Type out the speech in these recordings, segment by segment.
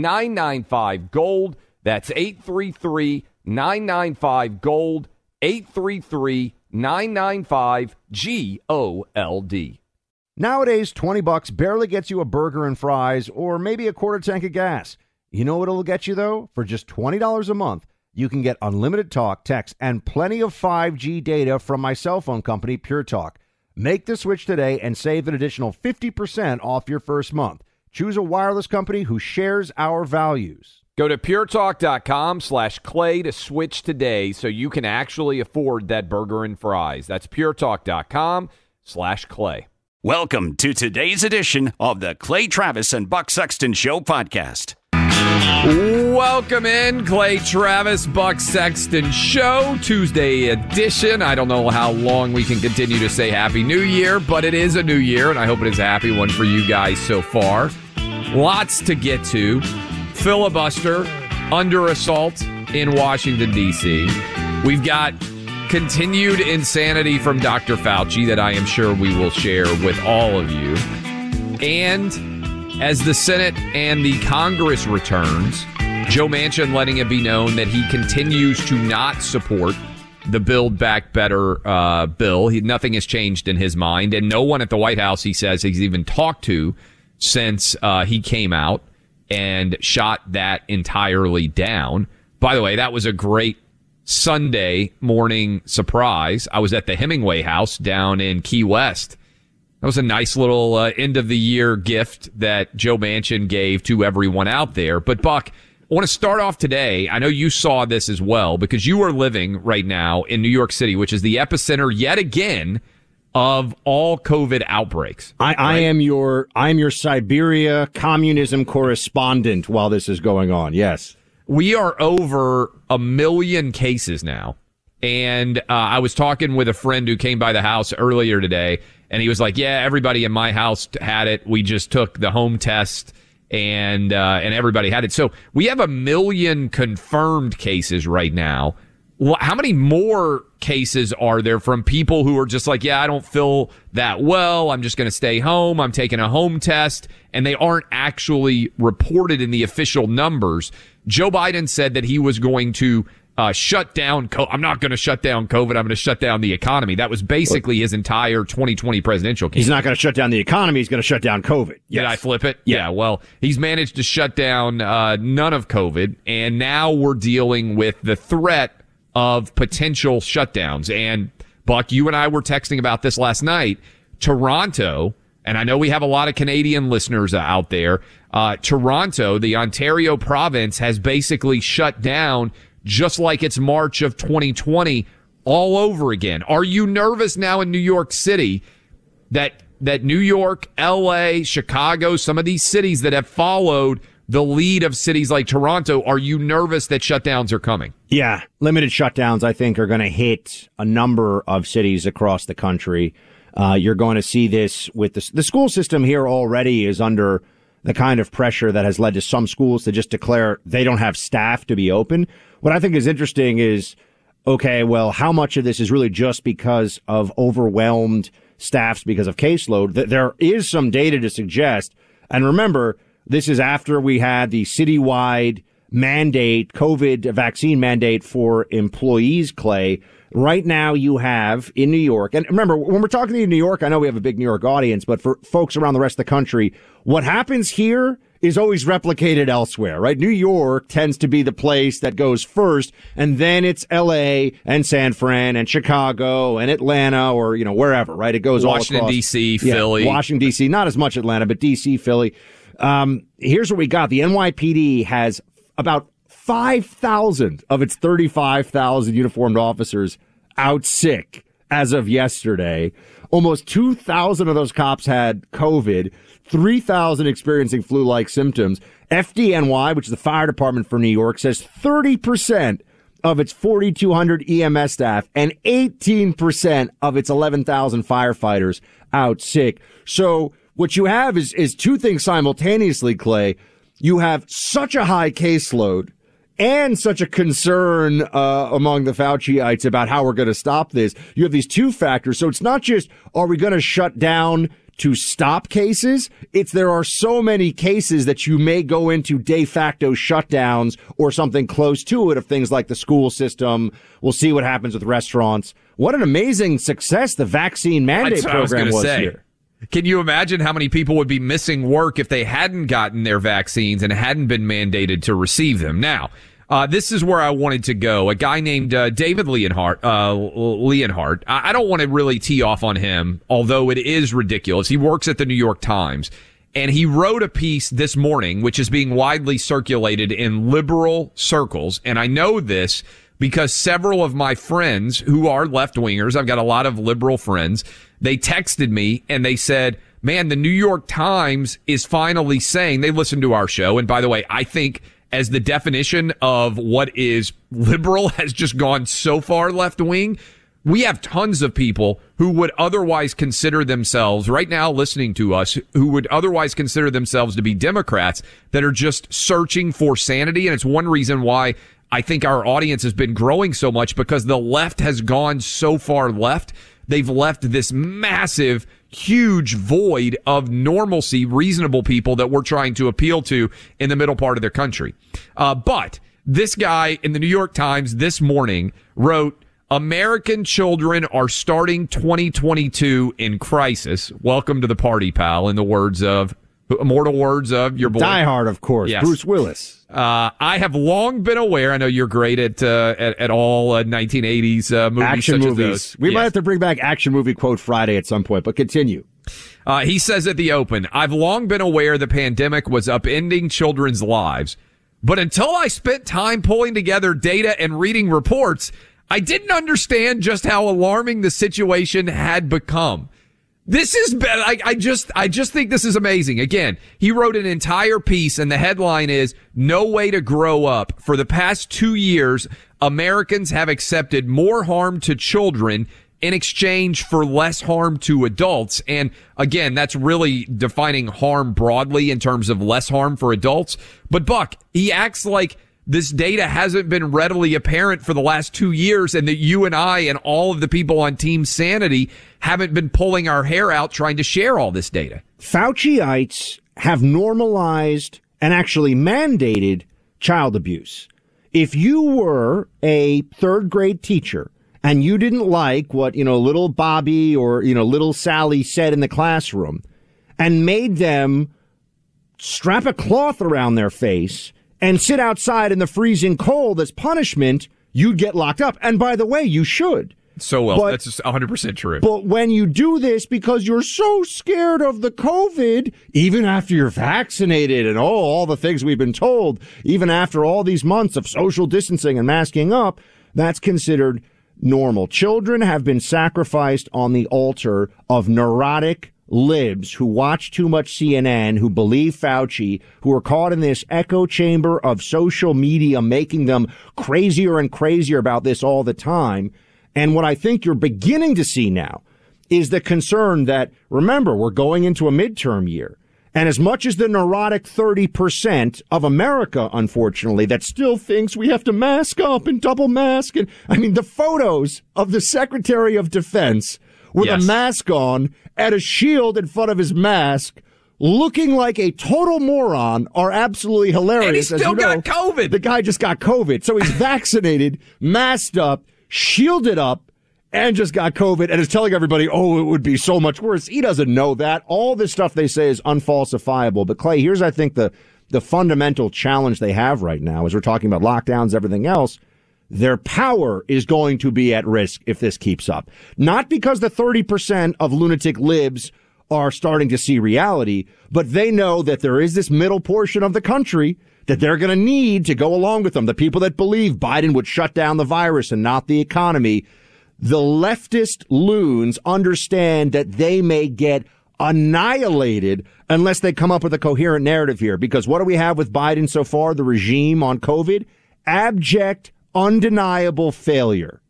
995 Gold. That's 833 995 Gold. 833 995 G O L D. Nowadays, 20 bucks barely gets you a burger and fries or maybe a quarter tank of gas. You know what it'll get you, though? For just $20 a month, you can get unlimited talk, text, and plenty of 5G data from my cell phone company, Pure Talk. Make the switch today and save an additional 50% off your first month. Choose a wireless company who shares our values. Go to puretalk.com slash clay to switch today so you can actually afford that burger and fries. That's puretalk.com slash clay. Welcome to today's edition of the Clay Travis and Buck Sexton Show podcast. Welcome in, Clay Travis, Buck Sexton Show, Tuesday edition. I don't know how long we can continue to say Happy New Year, but it is a new year, and I hope it is a happy one for you guys so far. Lots to get to. Filibuster under assault in Washington, D.C. We've got continued insanity from Dr. Fauci that I am sure we will share with all of you. And as the Senate and the Congress returns, Joe Manchin letting it be known that he continues to not support the Build Back Better uh, bill. He, nothing has changed in his mind, and no one at the White House, he says, he's even talked to since uh, he came out and shot that entirely down. By the way, that was a great Sunday morning surprise. I was at the Hemingway House down in Key West. That was a nice little uh, end of the year gift that Joe Manchin gave to everyone out there. But Buck, I want to start off today. I know you saw this as well because you are living right now in New York City, which is the epicenter yet again of all COVID outbreaks. I, I am your I'm your Siberia communism correspondent while this is going on. Yes. We are over a million cases now. And uh, I was talking with a friend who came by the house earlier today, and he was like, "Yeah, everybody in my house had it. We just took the home test, and uh, and everybody had it. So we have a million confirmed cases right now. How many more cases are there from people who are just like, yeah, I don't feel that well. I'm just going to stay home. I'm taking a home test, and they aren't actually reported in the official numbers. Joe Biden said that he was going to uh, shut down. Co- I'm not going to shut down COVID. I'm going to shut down the economy. That was basically his entire 2020 presidential campaign. He's not going to shut down the economy. He's going to shut down COVID. Yes. Did I flip it? Yeah. yeah. Well, he's managed to shut down uh, none of COVID, and now we're dealing with the threat of potential shutdowns. And Buck, you and I were texting about this last night. Toronto, and I know we have a lot of Canadian listeners out there. Uh, Toronto, the Ontario province, has basically shut down just like it's March of 2020 all over again. Are you nervous now in New York City that that New York, LA, Chicago, some of these cities that have followed the lead of cities like Toronto, are you nervous that shutdowns are coming? Yeah, limited shutdowns I think are going to hit a number of cities across the country. Uh, you're going to see this with the, the school system here already is under the kind of pressure that has led to some schools to just declare they don't have staff to be open. What I think is interesting is, okay, well, how much of this is really just because of overwhelmed staffs because of caseload? There is some data to suggest, and remember, this is after we had the citywide mandate, COVID vaccine mandate for employees, Clay. Right now, you have in New York, and remember, when we're talking to New York, I know we have a big New York audience, but for folks around the rest of the country, what happens here is always replicated elsewhere, right? New York tends to be the place that goes first, and then it's LA and San Fran and Chicago and Atlanta or, you know, wherever, right? It goes Washington, all across. D.C., Yeah, Philly. Washington, D.C., not as much Atlanta, but D.C., Philly. Um, here's what we got. The NYPD has about 5,000 of its 35,000 uniformed officers out sick as of yesterday. Almost 2,000 of those cops had COVID, 3,000 experiencing flu like symptoms. FDNY, which is the fire department for New York, says 30% of its 4,200 EMS staff and 18% of its 11,000 firefighters out sick. So what you have is, is two things simultaneously, Clay. You have such a high caseload and such a concern uh, among the Fauciites about how we're going to stop this. You have these two factors. So it's not just are we going to shut down to stop cases? It's there are so many cases that you may go into de facto shutdowns or something close to it of things like the school system. We'll see what happens with restaurants. What an amazing success the vaccine mandate That's what I was program was say. here. Can you imagine how many people would be missing work if they hadn't gotten their vaccines and hadn't been mandated to receive them? Now, uh, this is where I wanted to go. A guy named uh, David Leonhardt. Uh, Leonhardt. I, I don't want to really tee off on him, although it is ridiculous. He works at the New York Times, and he wrote a piece this morning, which is being widely circulated in liberal circles. And I know this because several of my friends who are left wingers, I've got a lot of liberal friends, they texted me and they said, man, the New York Times is finally saying they listen to our show. And by the way, I think as the definition of what is liberal has just gone so far left wing, we have tons of people who would otherwise consider themselves right now listening to us who would otherwise consider themselves to be Democrats that are just searching for sanity. And it's one reason why I think our audience has been growing so much because the left has gone so far left. They've left this massive, huge void of normalcy, reasonable people that we're trying to appeal to in the middle part of their country. Uh, but this guy in the New York Times this morning wrote, American children are starting 2022 in crisis. Welcome to the party, pal, in the words of immortal words of your boy. Die Hard, of course. Yes. Bruce Willis. Uh, I have long been aware. I know you're great at uh, at, at all uh, 1980s uh, movies, Action movies. We might have to bring back Action Movie Quote Friday at some point, but continue. Uh, he says at the open, I've long been aware the pandemic was upending children's lives, but until I spent time pulling together data and reading reports, I didn't understand just how alarming the situation had become. This is. I, I just, I just think this is amazing. Again, he wrote an entire piece and the headline is no way to grow up. For the past two years, Americans have accepted more harm to children in exchange for less harm to adults. And again, that's really defining harm broadly in terms of less harm for adults. But Buck, he acts like this data hasn't been readily apparent for the last two years and that you and I and all of the people on Team Sanity haven't been pulling our hair out trying to share all this data. Fauciites have normalized and actually mandated child abuse. If you were a third grade teacher and you didn't like what, you know, little Bobby or, you know, little Sally said in the classroom and made them strap a cloth around their face and sit outside in the freezing cold as punishment, you'd get locked up. And by the way, you should. So well, But- that's just 100% true. But when you do this because you're so scared of the COVID, even after you're vaccinated and oh, all the things we've been told, even after all these months of social distancing and masking up, that's considered normal. Children have been sacrificed on the altar of neurotic libs who watch too much CNN, who believe Fauci, who are caught in this echo chamber of social media, making them crazier and crazier about this all the time. And what I think you're beginning to see now is the concern that, remember, we're going into a midterm year. And as much as the neurotic 30% of America, unfortunately, that still thinks we have to mask up and double mask. And I mean, the photos of the Secretary of Defense with Yes. a mask on and a shield in front of his mask, looking like a total moron, are absolutely hilarious. And he As still you know, got COVID. The guy just got COVID. So he's vaccinated, masked up, shielded up, and just got COVID and is telling everybody, oh, it would be so much worse. He doesn't know that. All this stuff they say is unfalsifiable. But Clay, here's, I think, the, the fundamental challenge they have right now, as we're talking about lockdowns, everything else, their power is going to be at risk if this keeps up. Not because the 30% of lunatic libs are starting to see reality, but they know that there is this middle portion of the country that they're going to need to go along with them. The people that believe Biden would shut down the virus and not the economy. The leftist loons understand that they may get annihilated unless they come up with a coherent narrative here. Because what do we have with Biden so far? The regime on COVID? Abject, undeniable failure.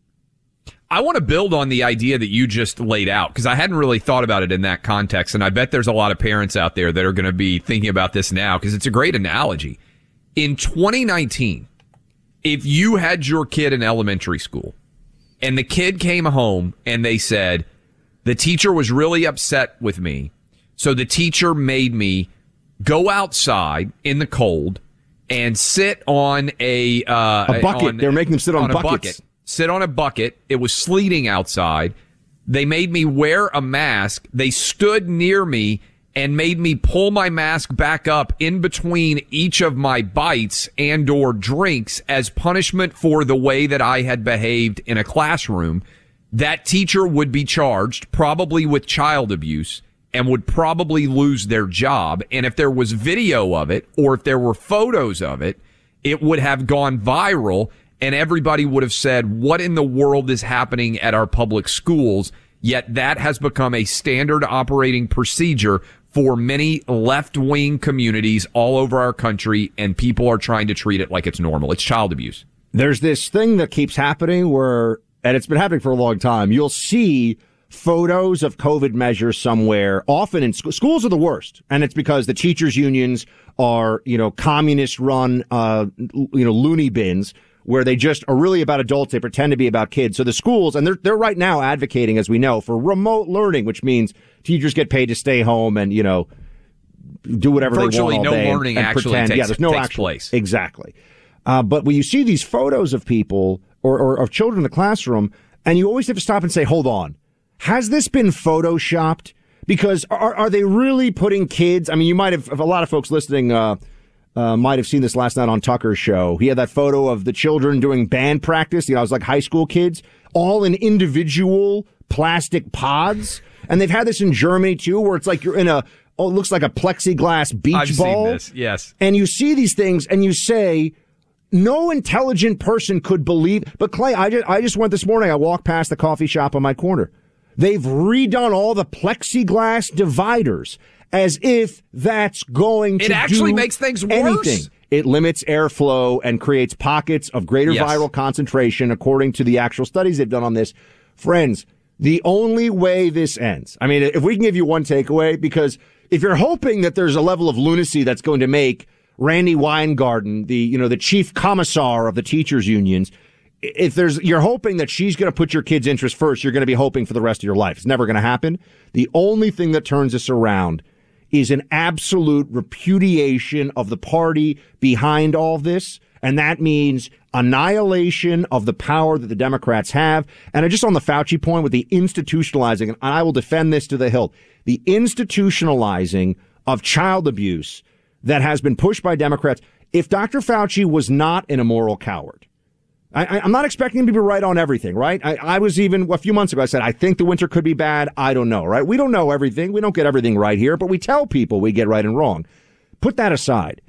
I want to build on the idea that you just laid out because I hadn't really thought about it in that context. And I bet there's a lot of parents out there that are going to be thinking about this now because it's a great analogy. In 2019, if you had your kid in elementary school and the kid came home and they said, the teacher was really upset with me. So the teacher made me go outside in the cold and sit on a, uh, a bucket. On, They're making them sit on, on buckets. a bucket. Sit on a bucket. It was sleeting outside. They made me wear a mask. They stood near me and made me pull my mask back up in between each of my bites and or drinks as punishment for the way that I had behaved in a classroom. That teacher would be charged probably with child abuse and would probably lose their job. And if there was video of it or if there were photos of it, it would have gone viral and everybody would have said, what in the world is happening at our public schools? Yet that has become a standard operating procedure for many left wing communities all over our country, and people are trying to treat it like it's normal. It's child abuse. There's this thing that keeps happening where, and it's been happening for a long time, you'll see photos of COVID measures somewhere, often in sc- schools are the worst. And it's because the teachers unions are, you know, communist run, uh, you know, loony bins where they just are really about adults. They pretend to be about kids. So the schools, and they're, they're right now advocating, as we know, for remote learning, which means teachers get paid to stay home and, you know, do whatever Virtually they want all no learning and, and actually pretend. takes- yeah, there's no actual place. Exactly. Uh, but when you see these photos of people or, or of children in the classroom, and you always have to stop and say, hold on, has this been photoshopped? Because are, are they really putting kids? I mean, you might have, a lot of folks listening, uh, uh, might have seen this last night on Tucker's show. He had that photo of the children doing band practice. You know, it was like high school kids, all in individual plastic pods. And they've had this in Germany too, where it's like you're in a, oh, it looks like a plexiglass beach I've ball. seen this. Yes. And you see these things and you say, no intelligent person could believe. But Clay, I just, I just went this morning. I walked past the coffee shop on my corner. They've redone all the plexiglass dividers as if that's going to It actually do makes things worse. anything. It limits airflow and creates pockets of greater Yes. viral concentration, according to the actual studies they've done on this. Friends, the only way this ends, I mean, if we can give you one takeaway, because if you're hoping that there's a level of lunacy that's going to make Randi Weingarten, the, you know, the chief commissar of the teachers unions, if there's, you're hoping that she's going to put your kid's interest first, you're going to be hoping for the rest of your life. It's never going to happen. The only thing that turns this around is an absolute repudiation of the party behind all this. And that means annihilation of the power that the Democrats have. And I just on the Fauci point with the institutionalizing, and I will defend this to the hilt, the institutionalizing of child abuse that has been pushed by Democrats. If Dr. Fauci was not an immoral coward, I, I'm not expecting him to be right on everything, right? I, I was even a few months ago, I said, I think the winter could be bad. I don't know, right? We don't know everything. We don't get everything right here, but we tell people we get right and wrong. Put that aside.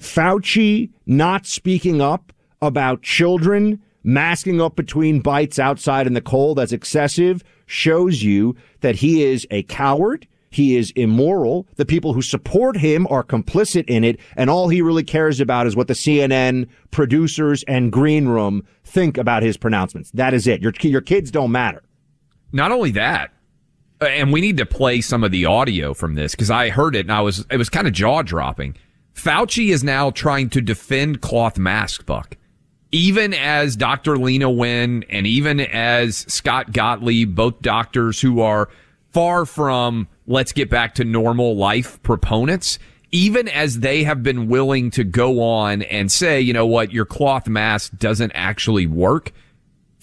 Fauci not speaking up about children masking up between bites outside in the cold as excessive shows you that he is a coward. He is immoral. The people who support him are complicit in it. And all he really cares about is what the CNN producers and green room think about his pronouncements. That is it. Your, your kids don't matter. Not only that, uh, and we need to play some of the audio from this because I heard it and I was, it was kind of jaw dropping. Fauci is now trying to defend cloth mask, Buck. Even as Dr. Leana Wen and even as Scott Gottlieb, both doctors who are far from let's get back to normal life proponents, even as they have been willing to go on and say, you know what, your cloth mask doesn't actually work.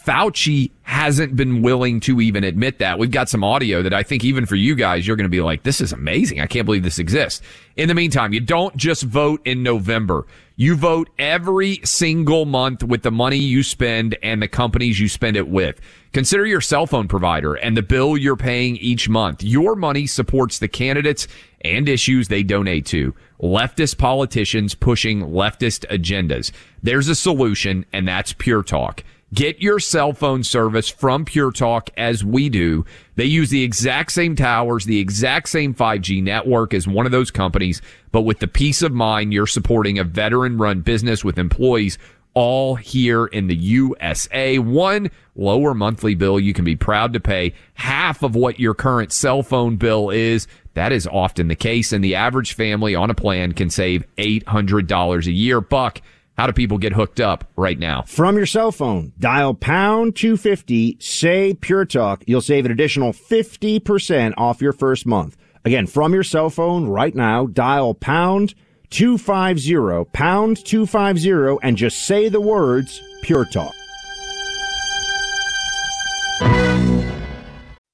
Fauci hasn't been willing to even admit that. We've got some audio that I think even for you guys, you're going to be like, this is amazing. I can't believe this exists. In the meantime, you don't just vote in November. You vote every single month with the money you spend and the companies you spend it with. Consider your cell phone provider and the bill you're paying each month. Your money supports the candidates and issues they donate to. Leftist politicians pushing leftist agendas. There's a solution, and that's Pure Talk. Get your cell phone service from Pure Talk as we do. They use the exact same towers, the exact same 5G network as one of those companies, but with the peace of mind you're supporting a veteran run business with employees all here in the USA. One lower monthly bill you can be proud to pay half of what your current cell phone bill is. That is often the case, and the average family on a plan can save $800 a year. Buck, how do people get hooked up right now? From your cell phone, dial pound 250, say Pure Talk. You'll save an additional 50% off your first month. Again, from your cell phone right now, dial pound 250, pound 250, and just say the words Pure Talk.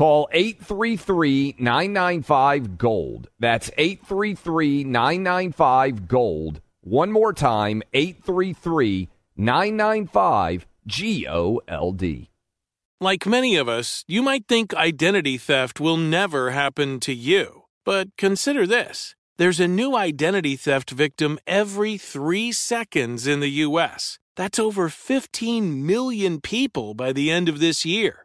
Call 833 995 Gold. That's 833 995 Gold. One more time 833 995 G O L D. Like many of us, you might think identity theft will never happen to you. But consider this there's a new identity theft victim every three seconds in the U.S. That's over 15 million people by the end of this year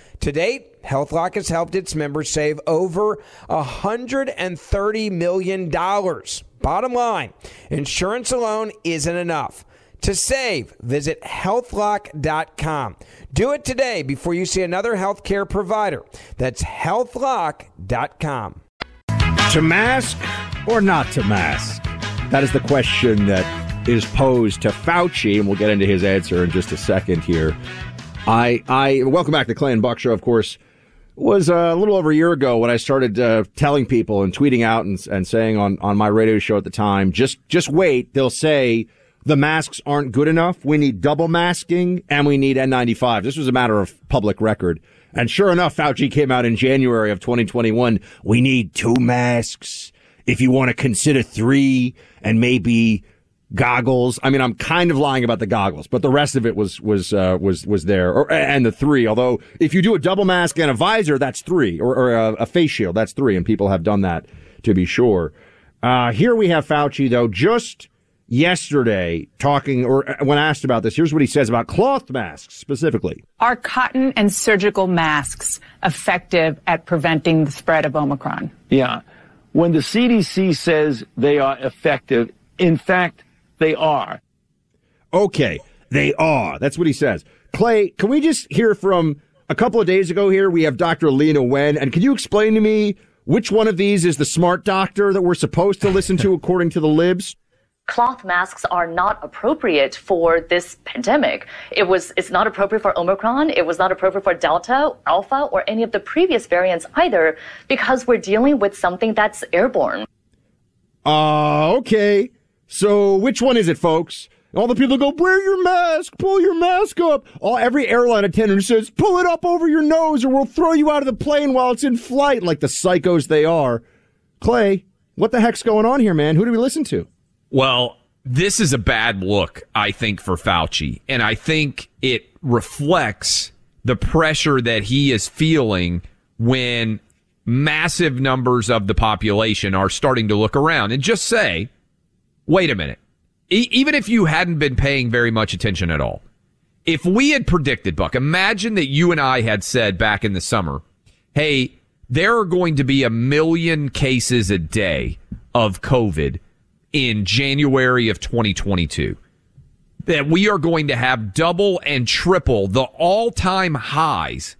To date, HealthLock has helped its members save over $130 million. Bottom line, insurance alone isn't enough. To save, visit healthlock.com. Do it today before you see another healthcare provider. That's healthlock.com. To mask or not to mask? That is the question that is posed to Fauci, and we'll get into his answer in just a second here. I, I welcome back to Clay and Buck Show. Of course, was a little over a year ago when I started uh, telling people and tweeting out and, and saying on on my radio show at the time, just just wait. They'll say the masks aren't good enough. We need double masking and we need N95. This was a matter of public record. And sure enough, Fauci came out in January of 2021. We need two masks. If you want to consider three and maybe goggles. I mean, I'm kind of lying about the goggles, but the rest of it was was uh, was was there, or, and the three. Although, if you do a double mask and a visor, that's three, or, or a, a, face shield, that's three, and people have done that to be sure. Uh, here we have Fauci though, just yesterday talking, or uh, when asked about this, here's what he says about cloth masks specifically. Are cotton and surgical masks effective at preventing the spread of Omicron? Yeah. When the CDC says they are effective, in fact, they are. Okay, they are. That's what he says. Clay, can we just hear from a couple of days ago here? We have Dr. Leana Wen, and can you explain to me which one of these is the smart doctor that we're supposed to listen to according to the libs? cloth masks are not appropriate for this pandemic. It was it's not appropriate for Omicron, it was not appropriate for Delta, Alpha, or any of the previous variants either, because we're dealing with something that's airborne. Uh okay. So which one is it, folks? All the people go, wear your mask, pull your mask up. All every airline attendant says, pull it up over your nose or we'll throw you out of the plane while it's in flight, like the psychos they are. Clay, what the heck's going on here, man? Who do we listen to? Well, this is a bad look, I think, for Fauci. And I think it reflects the pressure that he is feeling when massive numbers of the population are starting to look around and just say, wait a minute. E- even if you hadn't been paying very much attention at all, if we had predicted, Buck, imagine that you and I had said back in the summer, hey, there are going to be a million cases a day of COVID in January of 2022 that we are going to have double and triple the all time highs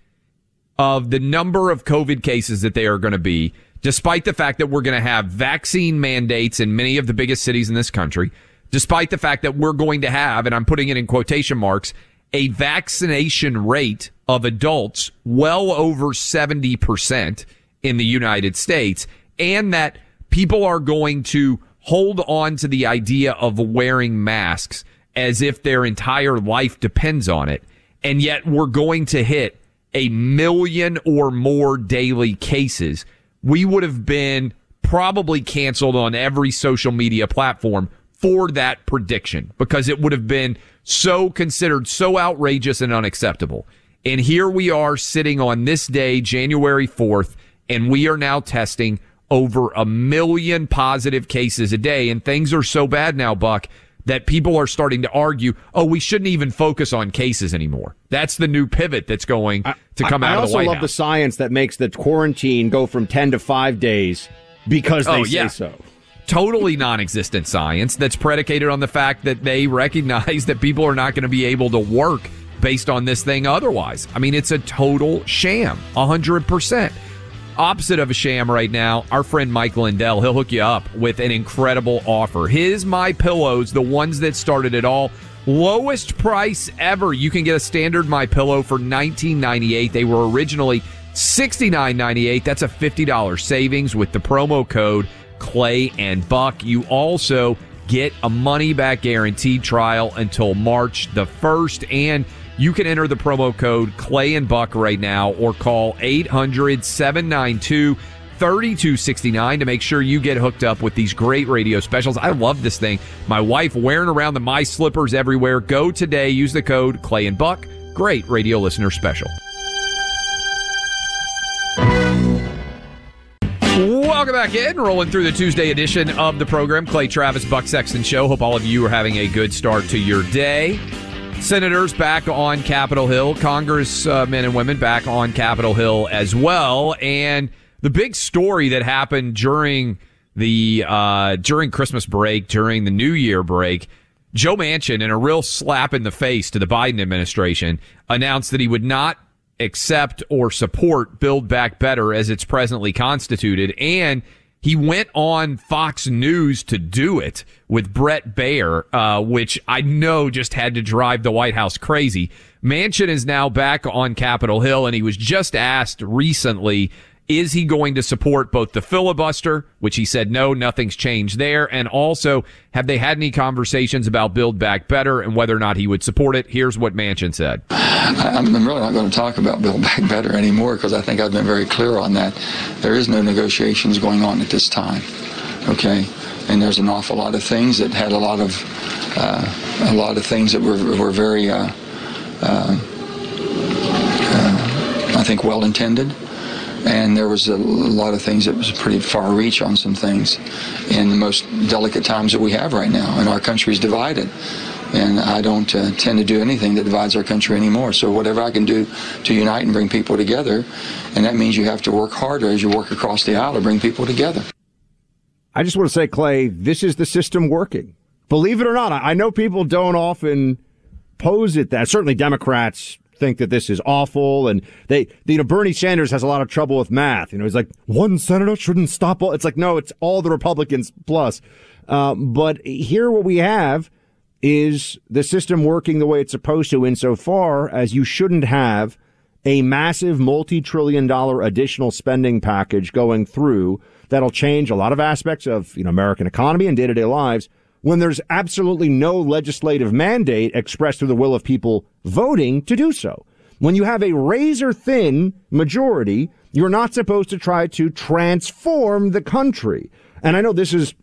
of the number of COVID cases that they are going to be, despite the fact that we're going to have vaccine mandates in many of the biggest cities in this country, despite the fact that we're going to have, and I'm putting it in quotation marks, a vaccination rate of adults well over 70% in the United States, and that people are going to hold on to the idea of wearing masks as if their entire life depends on it. And yet we're going to hit a million or more daily cases. We would have been probably canceled on every social media platform for that prediction because it would have been so considered so outrageous and unacceptable. And here we are sitting on this day, January 4th, and we are now testing over a million positive cases a day. And things are so bad now, Buck, that people are starting to argue, oh, we shouldn't even focus on cases anymore. That's the new pivot that's going to come I, out I of the White House. I also love the science that makes the quarantine go from 10 to 5 days because oh, they Oh, say yeah. so. totally non-existent science that's predicated on the fact that they recognize that people are not going to be able to work based on this thing otherwise. I mean, it's a total sham, 100%. Opposite of a sham right now, our friend Mike Lindell, he'll hook you up with an incredible offer. His My Pillows, the ones that started it all, lowest price ever. You can get a standard My Pillow for 19.98. They were originally 69.98. That's a $50 savings with the promo code Clay and Buck. You also get a money back guaranteed trial until March the 1st and you can enter the promo code Clay and Buck right now or call 800 792 3269 to make sure you get hooked up with these great radio specials. I love this thing. My wife wearing around the My Slippers everywhere. Go today, use the code Clay and Buck. Great radio listener special. Welcome back in, rolling through the Tuesday edition of the program. Clay Travis, Buck Sexton Show. Hope all of you are having a good start to your day. Senators back on Capitol Hill, Congressmen and women back on Capitol Hill as well. And the big story that happened during the uh, during Christmas break, during the New Year break, Joe Manchin, in a real slap in the face to the Biden administration, announced that he would not accept or support Build Back Better as it's presently constituted, and He went on Fox News to do it with Bret Baier, uh, which I know just had to drive the White House crazy. Manchin is now back on Capitol Hill, and he was just asked recently is he going to support both the filibuster, which he said no, nothing's changed there, and also have they had any conversations about Build Back Better and whether or not he would support it? Here's what Manchin said. I'm really not going to talk about Build Back Better anymore because I think I've been very clear on that. There is no negotiations going on at this time. Okay, and there's an awful lot of things that had a lot of uh, a lot of things that were were very, uh, uh, uh I think, well intended and there was a lot of things that was pretty far reach on some things in the most delicate times that we have right now. And our country is divided. And i don't uh, tend to do anything that divides our country anymore. So whatever i can do to unite and bring people together and that means you have to work harder as you work across the aisle to bring people together. I just want to say clay this is the system working. Believe it or not i know people don't often pose it that certainly democrats think that this is awful. And they, you know, Bernie Sanders has a lot of trouble with math. You know, he's like, one senator shouldn't stop all. It's like, no, it's all the Republicans plus. Uh, but here what we have is the system working the way it's supposed to insofar as you shouldn't have a massive multi-trillion dollar additional spending package going through that'll change a lot of aspects of, you know, American economy and day-to-day lives when there's absolutely no legislative mandate expressed through the will of people voting to do so. When you have a razor thin majority, you're not supposed to try to transform the country. And I know this is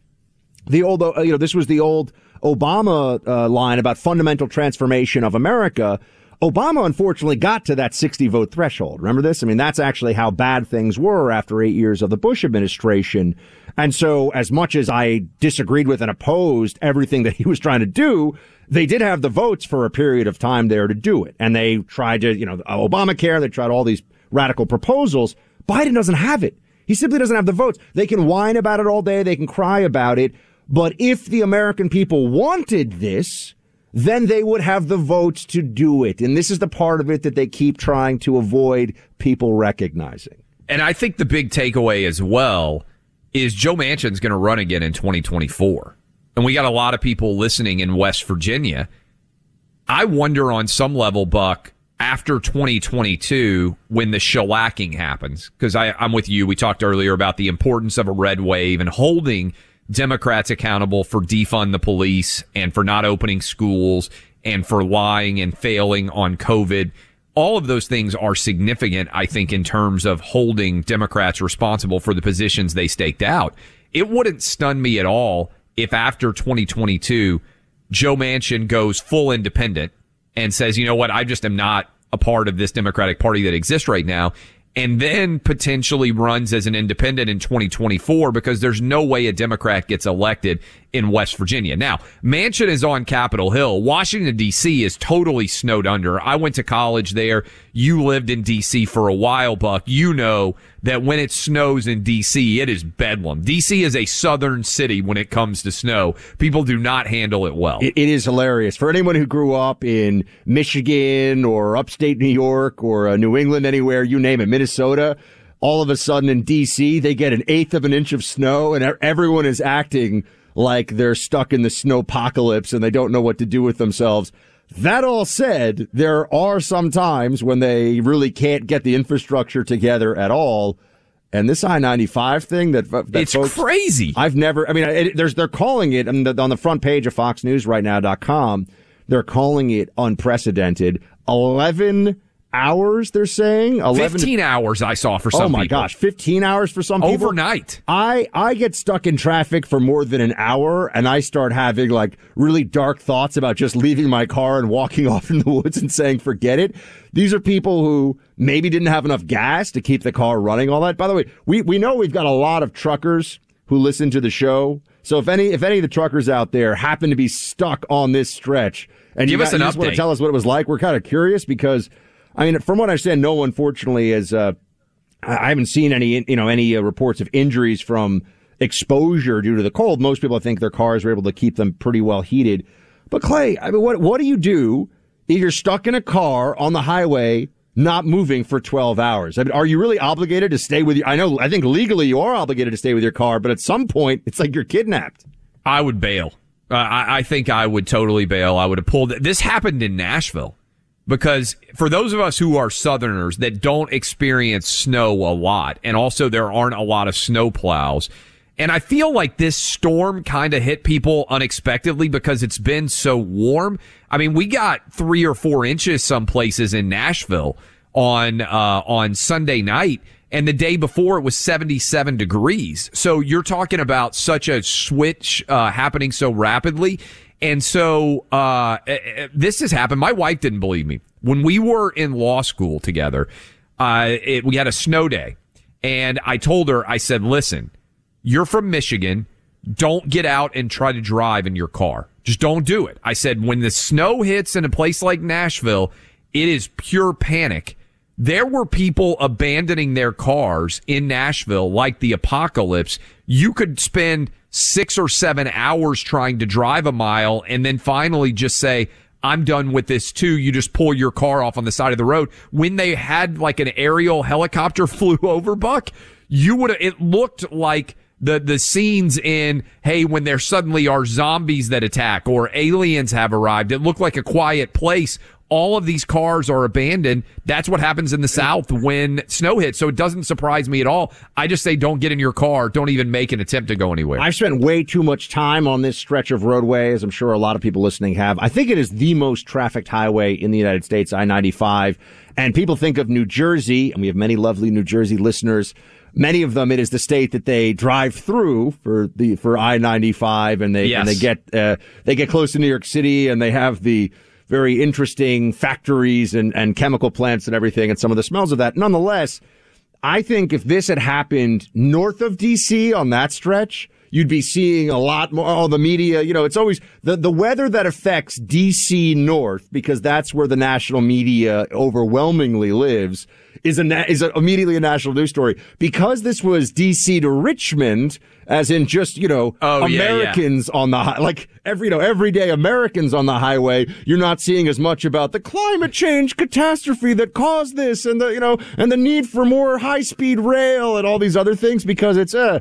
the old, uh, you know, this was the old Obama uh, line about fundamental transformation of America. Obama unfortunately got to that 60 vote threshold. Remember this? I mean, that's actually how bad things were after eight years of the Bush administration. And so as much as I disagreed with and opposed everything that he was trying to do, they did have the votes for a period of time there to do it. And they tried to, you know, Obamacare, they tried all these radical proposals. Biden doesn't have it. He simply doesn't have the votes. They can whine about it all day. They can cry about it. But if the American people wanted this, then they would have the votes to do it. And this is the part of it that they keep trying to avoid people recognizing. And I think the big takeaway as well is Joe Manchin's going to run again in 2024. And we got a lot of people listening in West Virginia. I wonder on some level, Buck, after 2022, when the shellacking happens, because I'm with you. We talked earlier about the importance of a red wave and holding Democrats accountable for defund the police and for not opening schools and for lying and failing on COVID. All of those things are significant, I think, in terms of holding Democrats responsible for the positions they staked out. It wouldn't stun me at all if after 2022, Joe Manchin goes full independent and says, you know what, I just am not a part of this Democratic Party that exists right now and then potentially runs as an independent in 2024 because there's no way a Democrat gets elected in West Virginia. Now, Manchin is on Capitol Hill. Washington DC is totally snowed under. I went to college there. You lived in DC for a while, Buck. You know that when it snows in DC, it is bedlam. DC is a southern city when it comes to snow. People do not handle it well. it, it is hilarious. For anyone who grew up in Michigan or upstate New York or uh, New England, anywhere, you name it, Minnesota, all of a sudden in DC, they get an eighth of an inch of snow and everyone is acting like they're stuck in the snow apocalypse and they don't know what to do with themselves. That all said, there are some times when they really can't get the infrastructure together at all. And this I ninety five thing that, that it's folks, crazy. I've never. I mean, it, there's they're calling it on the, on the front page of Fox News right They're calling it unprecedented. Eleven hours they're saying? 11 15 to, hours i saw for some oh my people. gosh 15 hours for some people? Overnight. I i get stuck in traffic for more than an hour and i start having like really dark thoughts about just leaving my car and walking off in the woods and saying forget it. These are people who maybe didn't have enough gas to keep the car running all that. By the way we we know we've got a lot of truckers who listen to the show. So if any if any of the truckers out there happen to be stuck on this stretch and Give you, us an you just update. want to tell us what it was like we're kind of curious because I mean, from what I understand, no one, fortunately, has. Uh, I haven't seen any, you know, any uh, reports of injuries from exposure due to the cold. Most people, think, their cars were able to keep them pretty well heated. But Clay, I mean, what what do you do if you're stuck in a car on the highway, not moving for 12 hours. I mean, are you really obligated to stay with your, I know, I think legally you are obligated to stay with your car, but at some point it's like you're kidnapped. I would bail. Uh, I, I think I would totally bail. I would have pulled. This happened in Nashville because for those of us who are Southerners that don't experience snow a lot, and also there aren't a lot of snow plows, and I feel like this storm kind of hit people unexpectedly because it's been so warm. I mean, we got three or four inches some places in Nashville on, uh, on Sunday night. And the day before it was 77 degrees. So you're talking about such a switch, uh, happening so rapidly. And so, uh, eh, eh, this has happened. My wife didn't believe me when we were in law school together. Uh, it, we had a snow day and I told her, I said, listen, you're from Michigan. Don't get out and try to drive in your car. Just don't do it. I said, when the snow hits in a place like Nashville, it is pure panic. There were people abandoning their cars in Nashville like the apocalypse. You could spend six or seven hours trying to drive a mile and then finally just say, I'm done with this too. You just pull your car off on the side of the road. When they had like an aerial helicopter flew over Buck, you would have, it looked like the the scenes in hey when there suddenly are zombies that attack or aliens have arrived it looked like a quiet place all of these cars are abandoned that's what happens in the south when snow hits. So it doesn't surprise me at all. I just say don't get in your car. Don't even make an attempt to go anywhere. I've spent way too much time on this stretch of roadway as i'm sure a lot of people listening have. I think it is the most trafficked highway in the united states i-95 and people think of new jersey and we have many lovely new jersey listeners. Many of them it is the state that they drive through for the for I ninety five, and they yes. and they get uh, they get close to New York City, and they have the very interesting factories and and chemical plants and everything, and some of the smells of that. Nonetheless, I think if this had happened north of D.C. on that stretch. You'd be seeing a lot more. All the media, you know, it's always the, the weather that affects DC North because that's where the national media overwhelmingly lives is a na- is a, immediately a national news story because this was DC to Richmond, as in just you know oh, Americans yeah, yeah. on the high, like every you know everyday Americans on the highway. You're not seeing as much about the climate change catastrophe that caused this, and the you know and the need for more high speed rail and all these other things because it's uh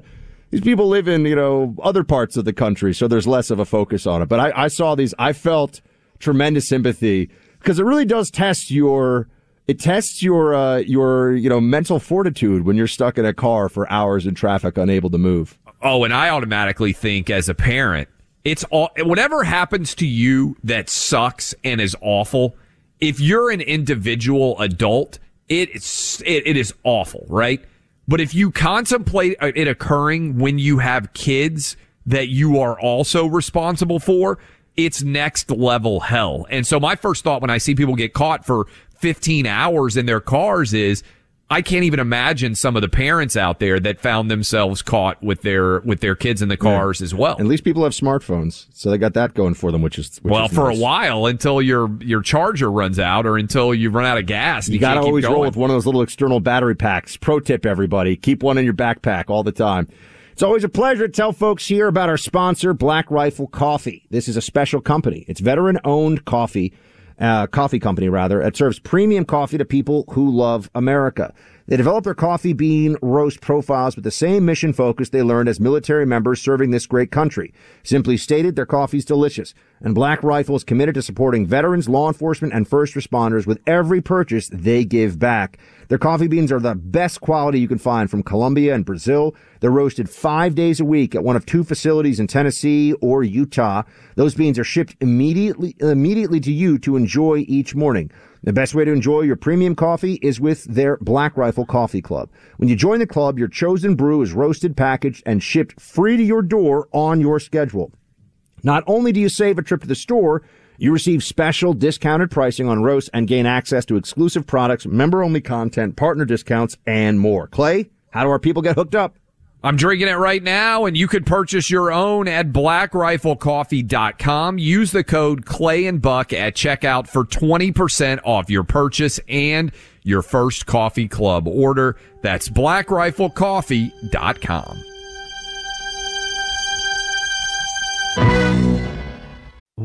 these people live in you know other parts of the country, so there's less of a focus on it. But I, I saw these, I felt tremendous sympathy because it really does test your it tests your uh, your you know mental fortitude when you're stuck in a car for hours in traffic, unable to move. Oh, and I automatically think as a parent, it's all whatever happens to you that sucks and is awful. If you're an individual adult, it's it, it is awful, right? But if you contemplate uh, it occurring when you have kids that you are also responsible for, it's next level hell. And so my first thought when I see people get caught for 15 hours in their cars is I can't even imagine some of the parents out there that found themselves caught with their with their kids in the cars yeah. as well. At least people have smartphones, so they got that going for them, which is which well is for nice. a while until your your charger runs out or until you run out of gas. You, you got to always roll with one of those little external battery packs. Pro tip, everybody: keep one in your backpack all the time. It's always a pleasure to tell folks here about our sponsor, Black Rifle Coffee. This is a special company. It's veteran owned coffee uh, coffee company rather. It serves premium coffee to people who love America. They develop their coffee bean roast profiles with the same mission focus they learned as military members serving this great country. Simply stated, their coffee's delicious. And Black Rifle is committed to supporting veterans, law enforcement, and first responders with every purchase they give back. Their coffee beans are the best quality you can find from Colombia and Brazil. They're roasted five days a week at one of two facilities in Tennessee or Utah. Those beans are shipped immediately, immediately to you to enjoy each morning. The best way to enjoy your premium coffee is with their Black Rifle Coffee Club. When you join the club, your chosen brew is roasted, packaged, and shipped free to your door on your schedule. Not only do you save a trip to the store, you receive special discounted pricing on roasts and gain access to exclusive products, member only content, partner discounts, and more. Clay, how do our people get hooked up? I'm drinking it right now, and you could purchase your own at blackriflecoffee.com. Use the code Clay and Buck at checkout for 20% off your purchase and your first coffee club order. That's blackriflecoffee.com.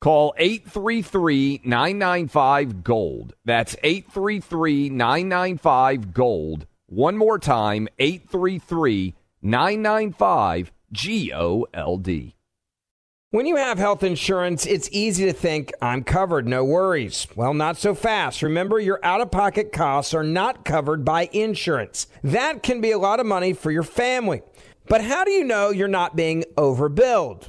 Call 833 995 Gold. That's 833 995 Gold. One more time 833 995 G O L D. When you have health insurance, it's easy to think, I'm covered, no worries. Well, not so fast. Remember, your out of pocket costs are not covered by insurance. That can be a lot of money for your family. But how do you know you're not being overbilled?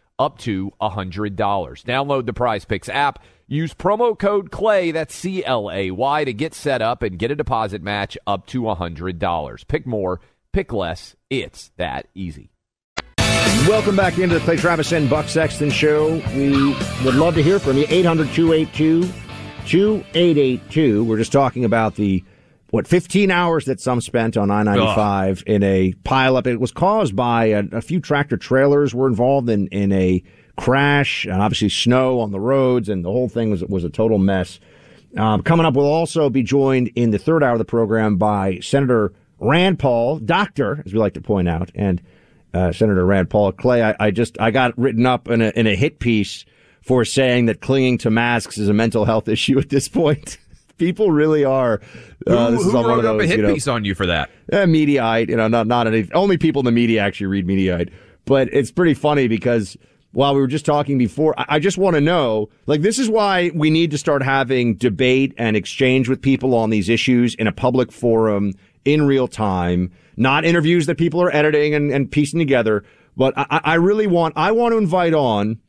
up to $100. Download the Prize Picks app. Use promo code CLAY, that's C L A Y, to get set up and get a deposit match up to $100. Pick more, pick less. It's that easy. Welcome back into the Clay Travis and Buck Sexton show. We would love to hear from you. 800 282 2882. We're just talking about the what 15 hours that some spent on I-95 in a pileup. It was caused by a, a, few tractor trailers were involved in in a crash, and obviously snow on the roads, and the whole thing was was a total mess. Um, coming up, we'll also be joined in the third hour of the program by Senator Rand Paul, Doctor, as we like to point out, and uh, Senator Rand Paul Clay. I, I, just I got written up in a in a hit piece for saying that clinging to masks is a mental health issue at this point. People really are. Uh, who, who wrote up those, a hit you know, piece on you for that? Uh, Mediaite, you know, not not any. Only people in the media actually read Mediaite, but it's pretty funny because while we were just talking before, I, I just want to know, like, this is why we need to start having debate and exchange with people on these issues in a public forum in real time, not interviews that people are editing and, and piecing together. But I, I really want, I want to invite on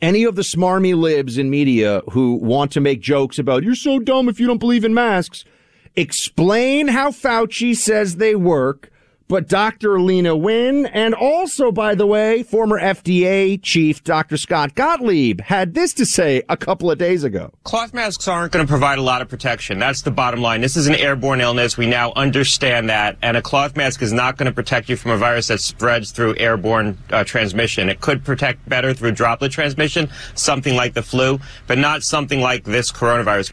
any of the smarmy libs in media who want to make jokes about you're so dumb if you don't believe in masks, explain how Fauci says they work, but Dr. Leana Wen, and also, by the way, former FDA chief Dr. Scott Gottlieb had this to say a couple of days ago. Cloth masks aren't going to provide a lot of protection. That's the bottom line. This is an airborne illness. We now understand that. And a cloth mask is not going to protect you from a virus that spreads through airborne uh, transmission. It could protect better through droplet transmission, something like the flu, but not something like this coronavirus.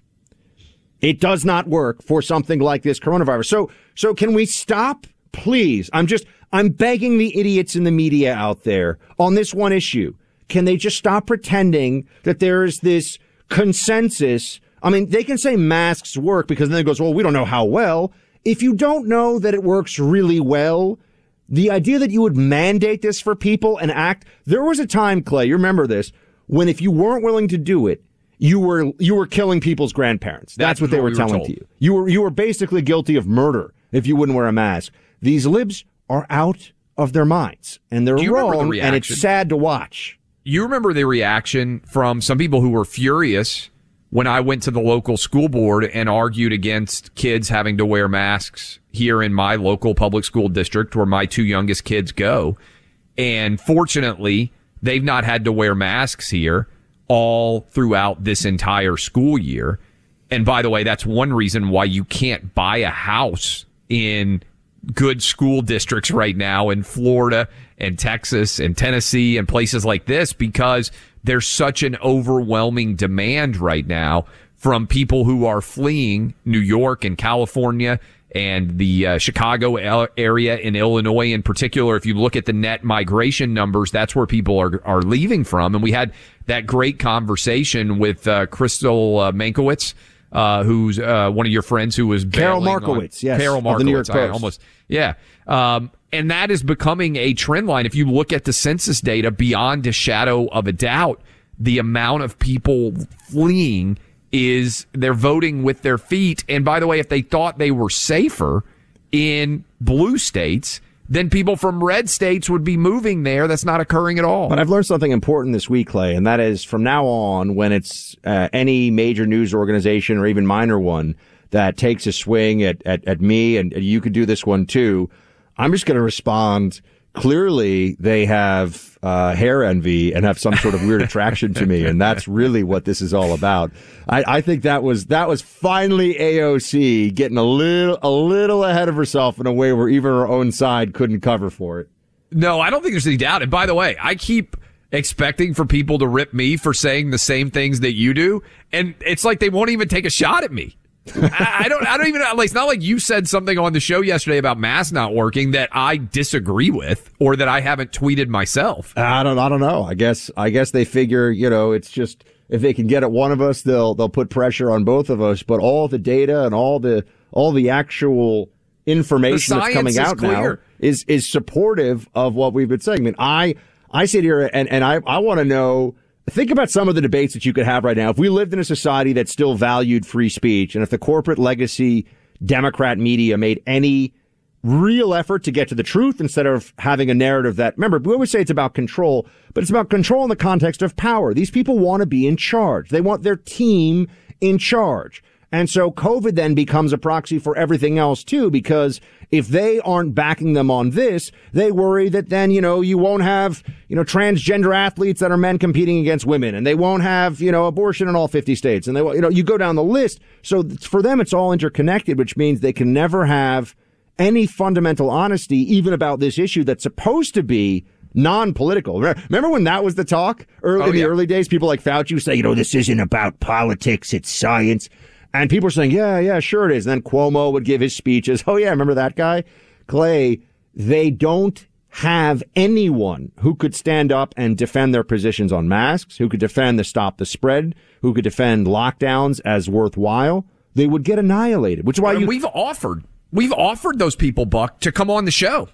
It does not work for something like this coronavirus. So, so can we stop, please? I'm just, I'm begging the idiots in the media out there on this one issue. Can they just stop pretending that there is this consensus? I mean, they can say masks work because then it goes, well, we don't know how well. If you don't know that it works really well, the idea that you would mandate this for people and act, there was a time, Clay, you remember this, when if you weren't willing to do it, you were you were killing people's grandparents. That's, That's what they were, we were telling told. to you. You were you were basically guilty of murder if you wouldn't wear a mask. These libs are out of their minds and they're wrong, the and it's sad to watch. You remember the reaction from some people who were furious when I went to the local school board and argued against kids having to wear masks here in my local public school district where my two youngest kids go. And fortunately, they've not had to wear masks here all throughout this entire school year. And by the way, that's one reason why you can't buy a house in good school districts right now in Florida and Texas and Tennessee and places like this because there's such an overwhelming demand right now from people who are fleeing New York and California and the uh, Chicago area in Illinois in particular. If you look at the net migration numbers, that's where people are are leaving from. And we had that great conversation with uh, Crystal uh, Mankowitz. Uh, who's uh, one of your friends who was Carol Markowitz? On, yes, Carol Markowitz. the New York Post. I almost, yeah. Um, and that is becoming a trend line. If you look at the census data, beyond a shadow of a doubt, the amount of people fleeing is they're voting with their feet. And by the way, if they thought they were safer in blue states, then people from red states would be moving there. That's not occurring at all. But I've learned something important this week, Clay, and that is from now on, when it's uh, any major news organization or even minor one that takes a swing at, at, at me, and you could do this one too, I'm just going to respond clearly they have uh, hair envy and have some sort of weird attraction to me, and that's really what this is all about. I, I, think that was that was finally AOC getting a little a little ahead of herself in a way where even her own side couldn't cover for it. No, I don't think there's any doubt. And by the way, I keep expecting for people to rip me for saying the same things that you do, and it's like they won't even take a shot at me. I, I, don't. I don't even. Like, it's not like you said something on the show yesterday about mass not working that I disagree with, or that I haven't tweeted myself. I don't. I don't know. I guess. I guess they figure. You know, it's just if they can get at one of us, they'll they'll put pressure on both of us. But all the data and all the all the actual information that's coming out clear. now is is supportive of what we've been saying. I mean, I I sit here and and I I want to know Think about some of the debates that you could have right now. If we lived in a society that still valued free speech and if the corporate legacy Democrat media made any real effort to get to the truth instead of having a narrative that, remember, we always say it's about control, but it's about control in the context of power. These people want to be in charge. They want their team in charge. And so COVID then becomes a proxy for everything else too, because if they aren't backing them on this, they worry that then, you know, you won't have, you know, transgender athletes that are men competing against women and they won't have, you know, abortion in all 50 states. And they, you know, you go down the list. So for them, it's all interconnected, which means they can never have any fundamental honesty, even about this issue that's supposed to be non-political. Remember when that was the talk early oh, in the yeah. early days? People like Fauci would say, you know, this isn't about politics, it's science. And people are saying, yeah, yeah, sure it is. And then Cuomo would give his speeches. Oh, yeah, remember that guy? Clay, they don't have anyone who could stand up and defend their positions on masks, who could defend the stop the spread, who could defend lockdowns as worthwhile. They would get annihilated, which is why you. We've offered, we've offered those people, Buck, to come on the show.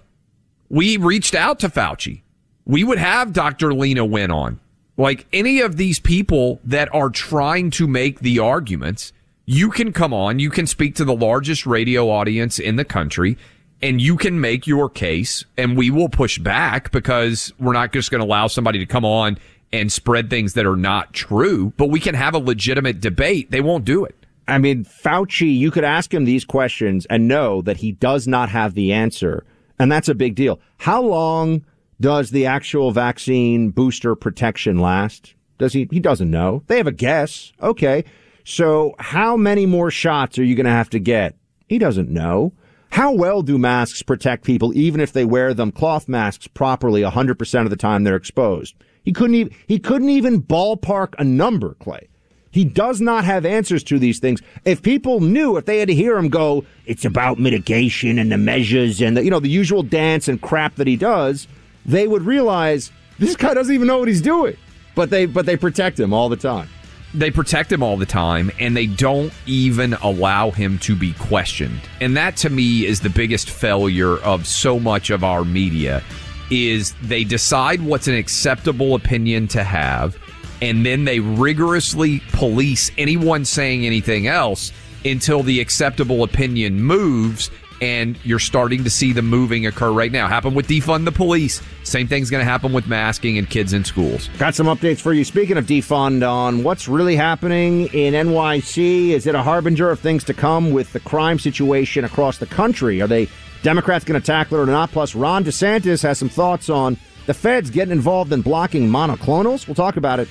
We reached out to Fauci. We would have Dr. Leana Wen on. Like any of these people that are trying to make the arguments you can come on, you can speak to the largest radio audience in the country, and you can make your case, and we will push back because we're not just going to allow somebody to come on and spread things that are not true, but we can have a legitimate debate. They won't do it. I mean, Fauci, you could ask him these questions and know that he does not have the answer. And that's a big deal. How long does the actual vaccine booster protection last? Does he? He doesn't know. They have a guess. Okay. So how many more shots are you going to have to get? He doesn't know. How well do masks protect people even if they wear them cloth masks properly 100% of the time they're exposed? He couldn't even, he couldn't even ballpark a number, Clay. He does not have answers to these things. If people knew, if they had to hear him go, it's about mitigation and the measures and the, you know, the usual dance and crap that he does, they would realize this guy doesn't even know what he's doing. But they, but they protect him all the time. They protect him all the time and they don't even allow him to be questioned. And that to me is the biggest failure of so much of our media is they decide what's an acceptable opinion to have and then they rigorously police anyone saying anything else until the acceptable opinion moves and you're starting to see the moving occur right now. Happened with defund the police. Same thing's going to happen with masking and kids in schools. Got some updates for you. Speaking of defund, on what's really happening in NYC, is it a harbinger of things to come with the crime situation across the country? Are they Democrats going to tackle it or not? Plus, Ron DeSantis has some thoughts on the feds getting involved in blocking monoclonals. We'll talk about it.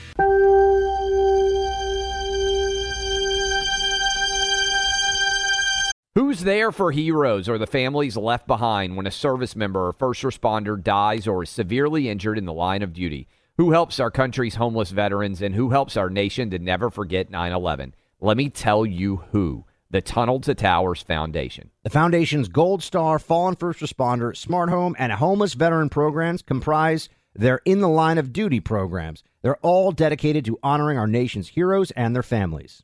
Who's there for heroes or the families left behind when a service member or first responder dies or is severely injured in the line of duty? Who helps our country's homeless veterans and who helps our nation to never forget 9 11? Let me tell you who the Tunnel to Towers Foundation. The Foundation's Gold Star, Fallen First Responder, Smart Home, and Homeless Veteran programs comprise their In the Line of Duty programs. They're all dedicated to honoring our nation's heroes and their families.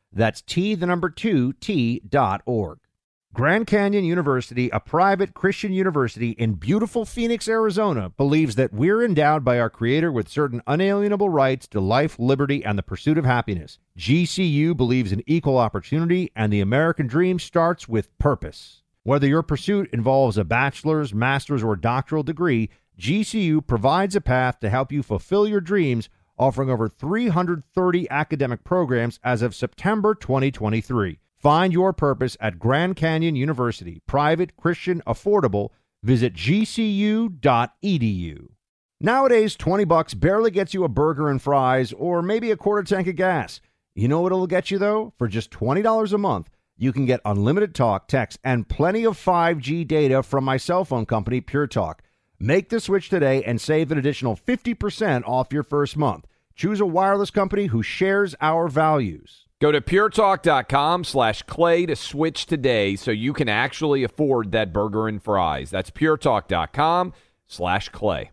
That's T, the number two, T dot org. Grand Canyon University, a private Christian university in beautiful Phoenix, Arizona, believes that we're endowed by our Creator with certain unalienable rights to life, liberty, and the pursuit of happiness. GCU believes in equal opportunity, and the American dream starts with purpose. Whether your pursuit involves a bachelor's, master's, or doctoral degree, GCU provides a path to help you fulfill your dreams offering over 330 academic programs as of September 2023. Find your purpose at Grand Canyon University, private, Christian, affordable. Visit gcu.edu. Nowadays, 20 bucks barely gets you a burger and fries or maybe a quarter tank of gas. You know what it'll get you though? For just $20 a month, you can get unlimited talk, text, and plenty of 5G data from my cell phone company, Pure Talk. Make the switch today and save an additional 50% off your first month. Choose a wireless company who shares our values. Go to puretalk.com slash clay to switch today so you can actually afford that burger and fries. That's puretalk.com slash clay.